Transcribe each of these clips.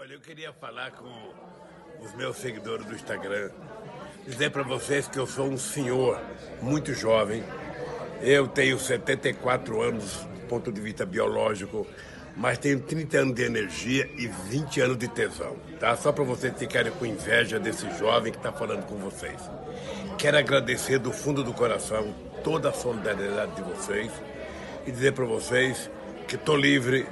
Olha, eu queria falar com os meus seguidores do Instagram, dizer para vocês que eu sou um senhor muito jovem. Eu tenho 74 anos do ponto de vista biológico, mas tenho 30 anos de energia e 20 anos de tesão, tá? Só para vocês ficarem com inveja desse jovem que está falando com vocês. Quero agradecer do fundo do coração toda a solidariedade de vocês e dizer para vocês que estou livre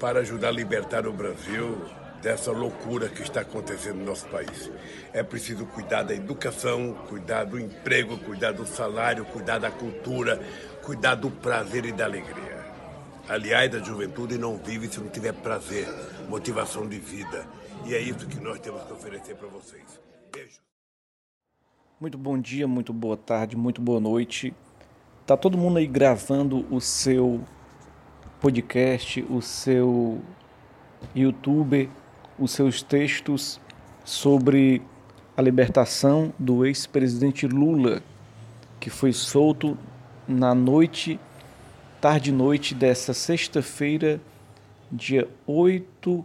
para ajudar a libertar o Brasil dessa loucura que está acontecendo no nosso país. É preciso cuidar da educação, cuidar do emprego, cuidar do salário, cuidar da cultura, cuidar do prazer e da alegria. Aliás, a juventude não vive se não tiver prazer, motivação de vida. E é isso que nós temos que oferecer para vocês. Beijo. Muito bom dia, muito boa tarde, muito boa noite. Tá todo mundo aí gravando o seu podcast, o seu YouTube, os seus textos sobre a libertação do ex-presidente Lula, que foi solto na noite, tarde noite dessa sexta-feira, dia 8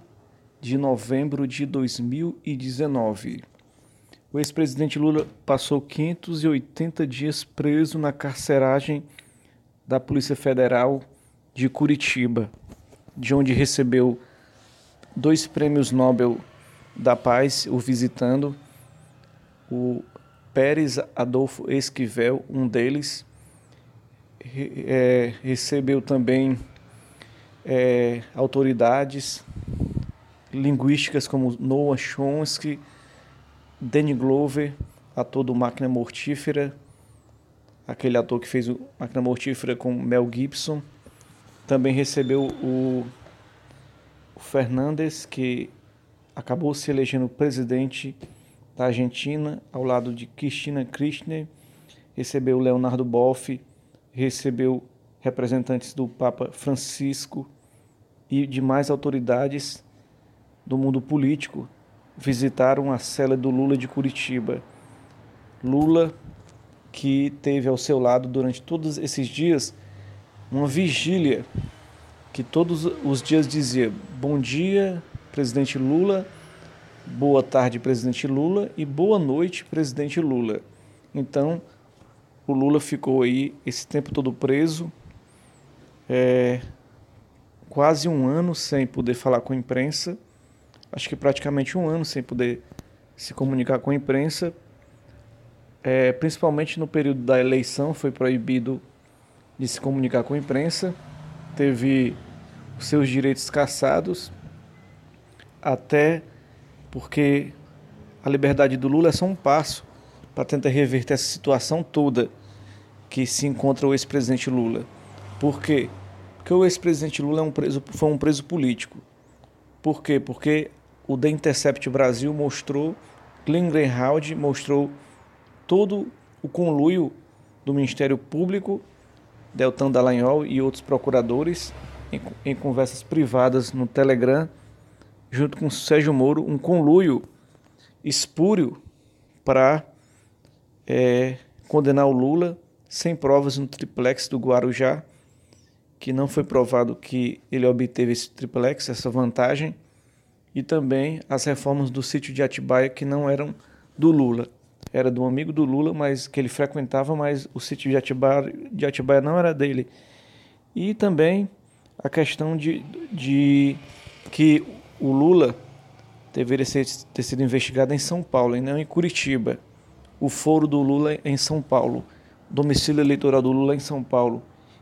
de novembro de 2019. O ex-presidente Lula passou 580 dias preso na carceragem da Polícia Federal de Curitiba, de onde recebeu dois prêmios Nobel da Paz, o visitando, o Pérez Adolfo Esquivel, um deles, é, recebeu também é, autoridades linguísticas como Noah Chomsky, Danny Glover, ator do Máquina Mortífera, aquele ator que fez o Máquina Mortífera com Mel Gibson. Também recebeu o, o Fernandes, que acabou se elegendo presidente da Argentina, ao lado de Cristina Kirchner. Recebeu Leonardo Boff, recebeu representantes do Papa Francisco e demais autoridades do mundo político visitaram a cela do Lula de Curitiba. Lula, que teve ao seu lado durante todos esses dias uma vigília que todos os dias dizia: Bom dia, presidente Lula, boa tarde, presidente Lula e boa noite, presidente Lula. Então, o Lula ficou aí esse tempo todo preso, é, quase um ano sem poder falar com a imprensa acho que praticamente um ano sem poder se comunicar com a imprensa. É, principalmente no período da eleição, foi proibido de se comunicar com a imprensa, teve os seus direitos cassados, até porque a liberdade do Lula é só um passo para tentar reverter essa situação toda que se encontra o ex-presidente Lula. Por quê? Porque o ex-presidente Lula é um preso, foi um preso político. Por quê? Porque o The Intercept Brasil mostrou, Glenn mostrou todo o conluio do Ministério Público, Deltan Dallagnol e outros procuradores em, em conversas privadas no Telegram, junto com Sérgio Moro, um conluio espúrio para é, condenar o Lula sem provas no triplex do Guarujá, que não foi provado que ele obteve esse triplex, essa vantagem e também as reformas do sítio de Atibaia que não eram do Lula. Era do amigo do Lula, mas que ele frequentava, mas o sítio de Atibaia, de Atibaia não era dele. E também a questão de, de que o Lula deveria ser, ter sido investigado em São Paulo e não em Curitiba. O foro do Lula em São Paulo, domicílio eleitoral do Lula em São Paulo.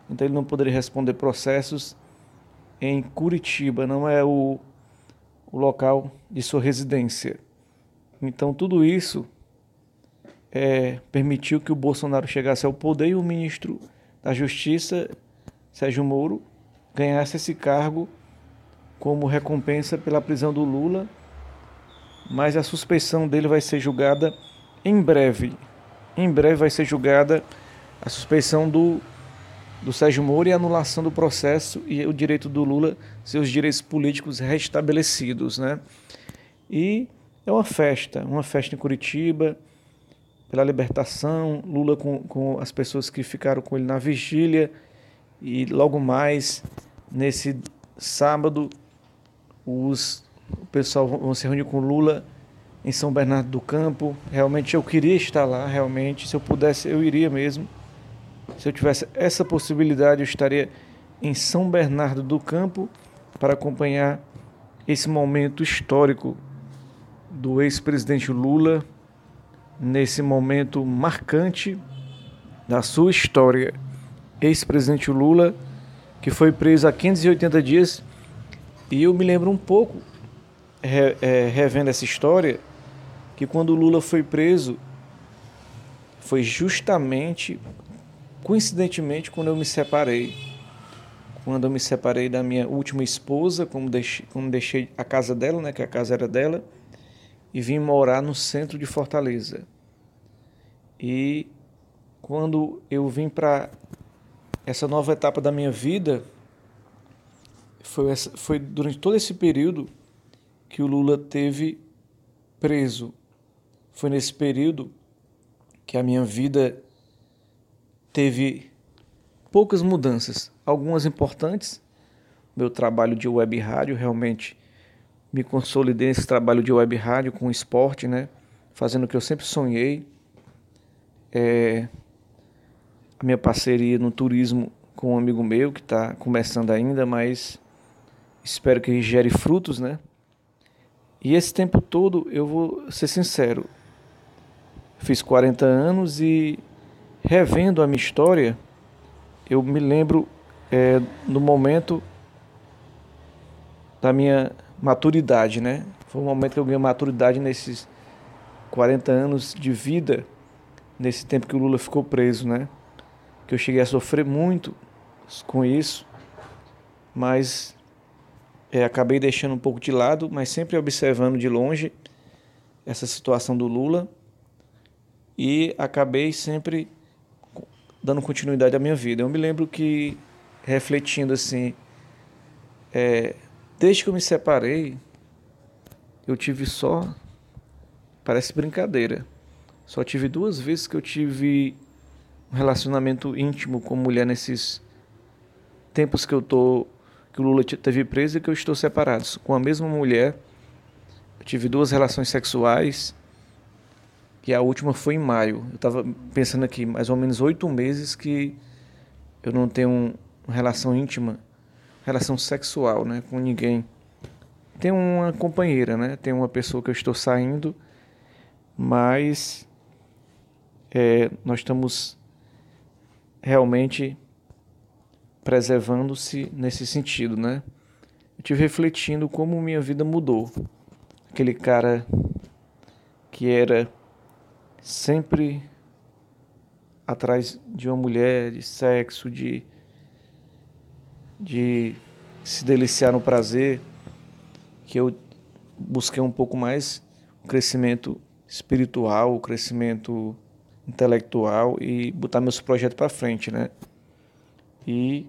Então ele não poderia responder processos em Curitiba, não é o o local de sua residência. Então, tudo isso é, permitiu que o Bolsonaro chegasse ao poder e o ministro da Justiça, Sérgio Moro, ganhasse esse cargo como recompensa pela prisão do Lula, mas a suspeição dele vai ser julgada em breve. Em breve vai ser julgada a suspeição do do Sérgio Moro e a anulação do processo e o direito do Lula, seus direitos políticos restabelecidos. Né? E é uma festa, uma festa em Curitiba, pela libertação, Lula com, com as pessoas que ficaram com ele na vigília, e logo mais, nesse sábado, os o pessoal vão se reunir com Lula em São Bernardo do Campo. Realmente eu queria estar lá, realmente. Se eu pudesse, eu iria mesmo. Se eu tivesse essa possibilidade, eu estaria em São Bernardo do Campo para acompanhar esse momento histórico do ex-presidente Lula, nesse momento marcante da sua história. Ex-presidente Lula, que foi preso há 580 dias, e eu me lembro um pouco, re, é, revendo essa história, que quando Lula foi preso, foi justamente, coincidentemente, quando eu me separei. Quando eu me separei da minha última esposa, como deixei, como deixei a casa dela, né, que a casa era dela, e vim morar no centro de Fortaleza. E quando eu vim para essa nova etapa da minha vida, foi, essa, foi durante todo esse período que o Lula teve preso. Foi nesse período que a minha vida teve poucas mudanças, algumas importantes. Meu trabalho de web rádio realmente me consolidei nesse trabalho de web rádio com esporte, né? Fazendo o que eu sempre sonhei. É, a minha parceria no turismo com um amigo meu que está começando ainda, mas espero que gere frutos, né? E esse tempo todo, eu vou ser sincero, fiz 40 anos e revendo a minha história, eu me lembro é, no momento da minha maturidade, né? Foi um momento que eu ganhei maturidade nesses 40 anos de vida, nesse tempo que o Lula ficou preso, né? Que eu cheguei a sofrer muito com isso, mas é, acabei deixando um pouco de lado, mas sempre observando de longe essa situação do Lula e acabei sempre dando continuidade à minha vida. Eu me lembro que, refletindo assim, é, desde que eu me separei, eu tive só. Parece brincadeira. Só tive duas vezes que eu tive um relacionamento íntimo com mulher nesses tempos que eu tô que o Lula teve preso e que eu estou separado com a mesma mulher. Eu tive duas relações sexuais que a última foi em maio. Eu estava pensando aqui, mais ou menos oito meses que eu não tenho uma relação íntima, relação sexual, né, com ninguém. Tem uma companheira, né? Tem uma pessoa que eu estou saindo, mas é, nós estamos realmente preservando-se nesse sentido, né? Eu tive refletindo como minha vida mudou. Aquele cara que era sempre atrás de uma mulher, de sexo, de, de se deliciar no prazer, que eu busquei um pouco mais o crescimento espiritual, o crescimento intelectual e botar meus projetos para frente, né? E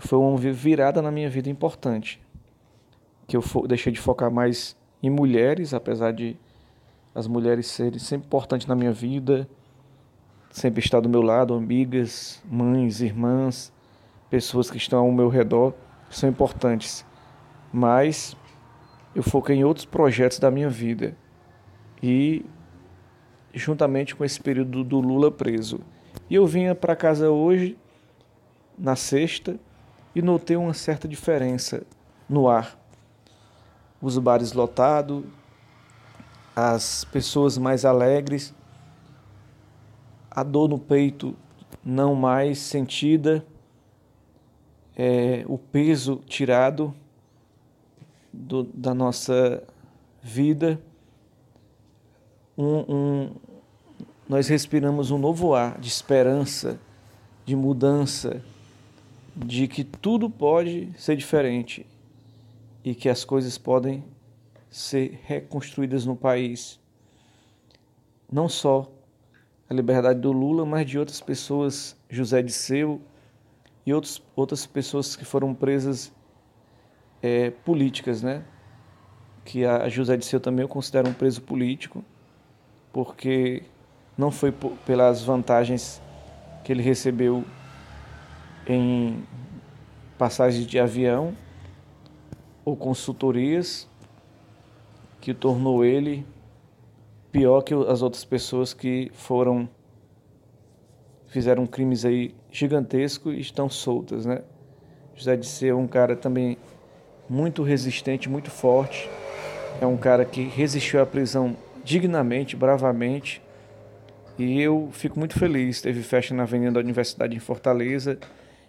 foi uma virada na minha vida importante, que eu deixei de focar mais em mulheres, apesar de as mulheres serem sempre importantes na minha vida, sempre estar do meu lado, amigas, mães, irmãs, pessoas que estão ao meu redor, são importantes. Mas eu foquei em outros projetos da minha vida. E juntamente com esse período do Lula preso. E eu vinha para casa hoje, na sexta, e notei uma certa diferença no ar. Os bares lotados, as pessoas mais alegres, a dor no peito não mais sentida, é, o peso tirado do, da nossa vida. Um, um, nós respiramos um novo ar de esperança, de mudança, de que tudo pode ser diferente e que as coisas podem ser reconstruídas no país. Não só a liberdade do Lula, mas de outras pessoas, José Disseu e outros, outras pessoas que foram presas é, políticas, né? Que a José Disseu também eu considero um preso político, porque não foi pelas vantagens que ele recebeu em passagens de avião ou consultorias, que tornou ele pior que as outras pessoas que foram fizeram crimes aí gigantescos e estão soltas, né? José de Ser é um cara também muito resistente, muito forte. É um cara que resistiu à prisão dignamente, bravamente. E eu fico muito feliz. Teve festa na Avenida da Universidade em Fortaleza,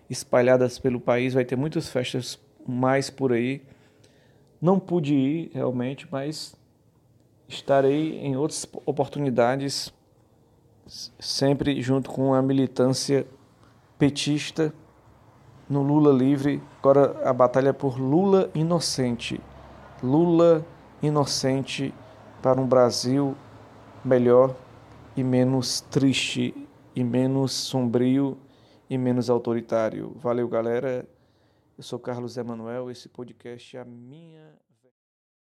espalhadas pelo país. Vai ter muitas festas mais por aí. Não pude ir realmente, mas estarei em outras oportunidades, sempre junto com a militância petista no Lula livre. Agora a batalha é por Lula inocente. Lula inocente para um Brasil melhor e menos triste e menos sombrio e menos autoritário. Valeu, galera. Eu sou Carlos Emanuel. Esse podcast é a minha